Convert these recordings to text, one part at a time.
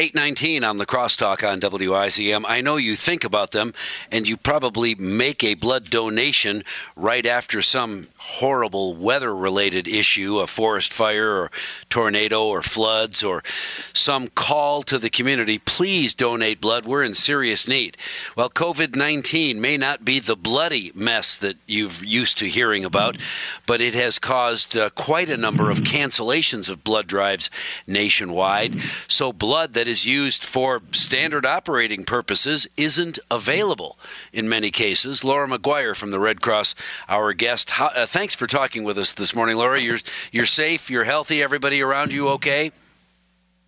819 on the crosstalk on WIZM. I know you think about them and you probably make a blood donation right after some horrible weather related issue, a forest fire or tornado or floods or some call to the community. Please donate blood. We're in serious need. Well, COVID 19 may not be the bloody mess that you've used to hearing about, but it has caused uh, quite a number of cancellations of blood drives nationwide. So, blood that that is used for standard operating purposes isn't available in many cases. Laura McGuire from the Red Cross, our guest. How, uh, thanks for talking with us this morning, Laura. You're you're safe. You're healthy. Everybody around you okay?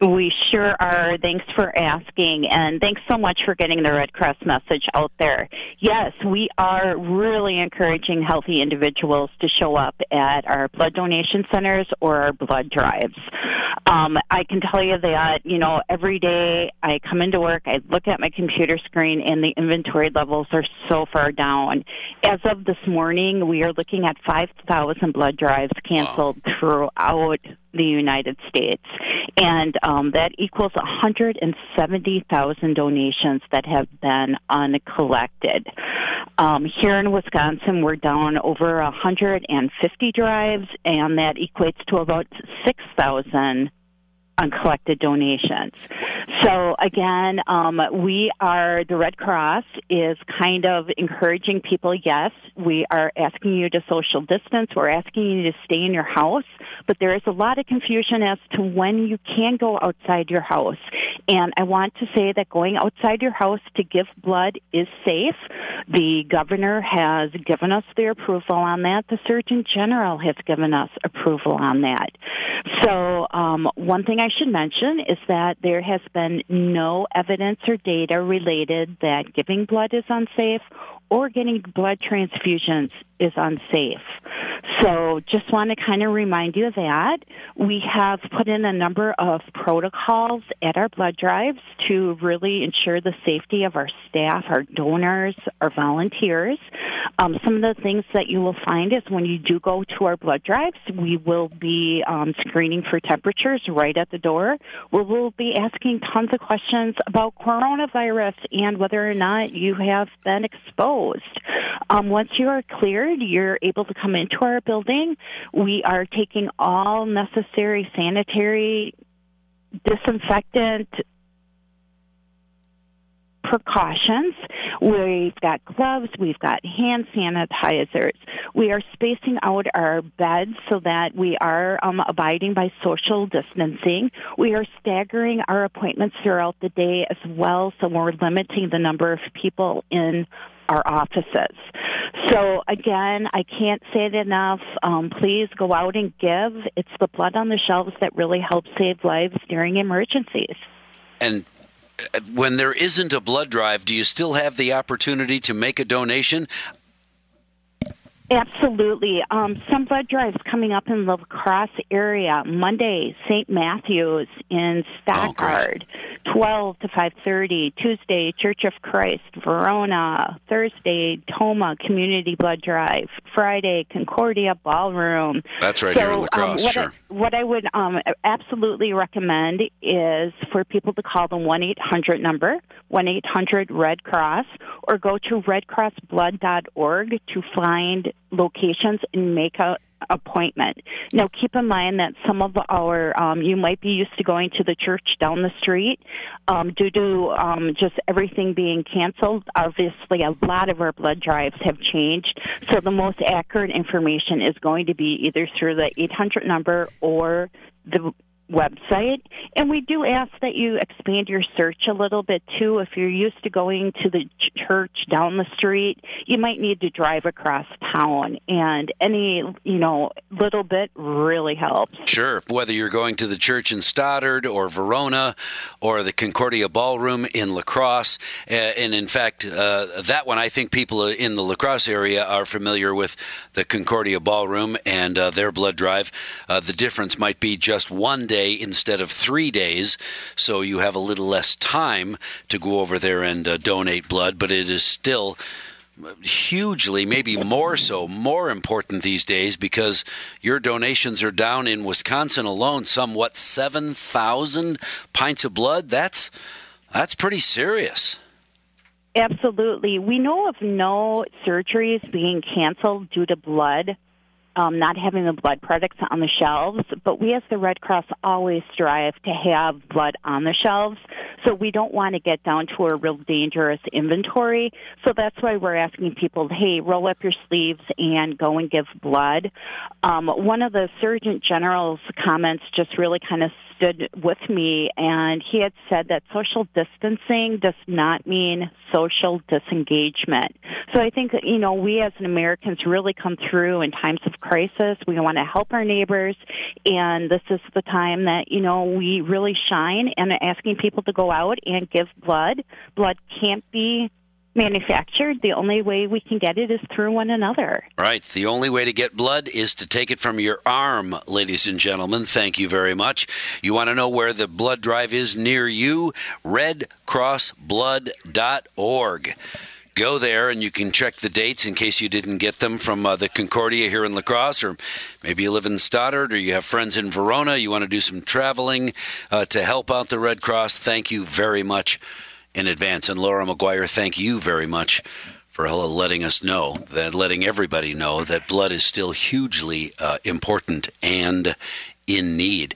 We sure are. Thanks for asking, and thanks so much for getting the Red Cross message out there. Yes, we are really encouraging healthy individuals to show up at our blood donation centers or our blood drives. Um, I can tell you that, you know, every day I come into work, I look at my computer screen, and the inventory levels are so far down. As of this morning, we are looking at 5,000 blood drives canceled wow. throughout the United States. And um, that equals 170,000 donations that have been uncollected. Um, here in Wisconsin, we're down over 150 drives, and that equates to about 6,000 uncollected donations. So again, um, we are the Red Cross is kind of encouraging people. Yes, we are asking you to social distance. We're asking you to stay in your house, but there is a lot of confusion as to when you can go outside your house. And I want to say that going outside your house to give blood is safe. The governor has given us the approval on that. The Surgeon General has given us approval on that. So um, one thing I I should mention is that there has been no evidence or data related that giving blood is unsafe or getting blood transfusions is unsafe. So just want to kind of remind you of that. We have put in a number of protocols at our blood drives to really ensure the safety of our staff, our donors, our volunteers. Um, some of the things that you will find is when you do go to our blood drives, we will be um, screening for temperatures right at the door. We will be asking tons of questions about coronavirus and whether or not you have been exposed. Um, once you are cleared, you're able to come into our building. We are taking all necessary sanitary disinfectant precautions. We've got gloves, we've got hand sanitizers. We are spacing out our beds so that we are um, abiding by social distancing. We are staggering our appointments throughout the day as well, so we're limiting the number of people in our offices. So again, I can't say it enough. Um, please go out and give. It's the blood on the shelves that really helps save lives during emergencies. And when there isn't a blood drive, do you still have the opportunity to make a donation? Absolutely. Um, some blood drives coming up in the La Crosse area. Monday, St. Matthew's in Stoddard, oh, 12 to 5.30. Tuesday, Church of Christ, Verona. Thursday, Tomah Community Blood Drive. Friday, Concordia Ballroom. That's right so, here in La Crosse. Um, what sure. I, what I would um, absolutely recommend is for people to call the 1-800 number, 1-800-RED CROSS, or go to redcrossblood.org to find locations and make a appointment. Now, keep in mind that some of our, um, you might be used to going to the church down the street um, due to um, just everything being canceled. Obviously, a lot of our blood drives have changed. So, the most accurate information is going to be either through the 800 number or the website. And we do ask that you expand your search a little bit too. If you're used to going to the church down the street, you might need to drive across town. And any, you know, little bit really helps. Sure. Whether you're going to the church in Stoddard or Verona or the Concordia Ballroom in La Crosse. Uh, and in fact, uh, that one, I think people in the La Crosse area are familiar with the Concordia Ballroom and uh, their blood drive. Uh, the difference might be just one day day instead of three days, so you have a little less time to go over there and uh, donate blood, but it is still hugely, maybe more so, more important these days because your donations are down in Wisconsin alone, somewhat 7,000 pints of blood. That's that's pretty serious. Absolutely. We know of no surgeries being canceled due to blood um, not having the blood products on the shelves, but we as the Red Cross always strive to have blood on the shelves. So we don't want to get down to a real dangerous inventory. So that's why we're asking people, hey, roll up your sleeves and go and give blood. Um, one of the Surgeon General's comments just really kind of stood with me, and he had said that social distancing does not mean social disengagement. So I think, you know, we as Americans really come through in times of crisis. We want to help our neighbors, and this is the time that, you know, we really shine and asking people to go out and give blood. Blood can't be manufactured. The only way we can get it is through one another. Right. The only way to get blood is to take it from your arm, ladies and gentlemen. Thank you very much. You want to know where the blood drive is near you? RedCrossBlood.org. Go there and you can check the dates in case you didn't get them from uh, the Concordia here in La Crosse, or maybe you live in Stoddard or you have friends in Verona. You want to do some traveling uh, to help out the Red Cross. Thank you very much in advance. And Laura McGuire, thank you very much for letting us know that, letting everybody know that blood is still hugely uh, important and in need.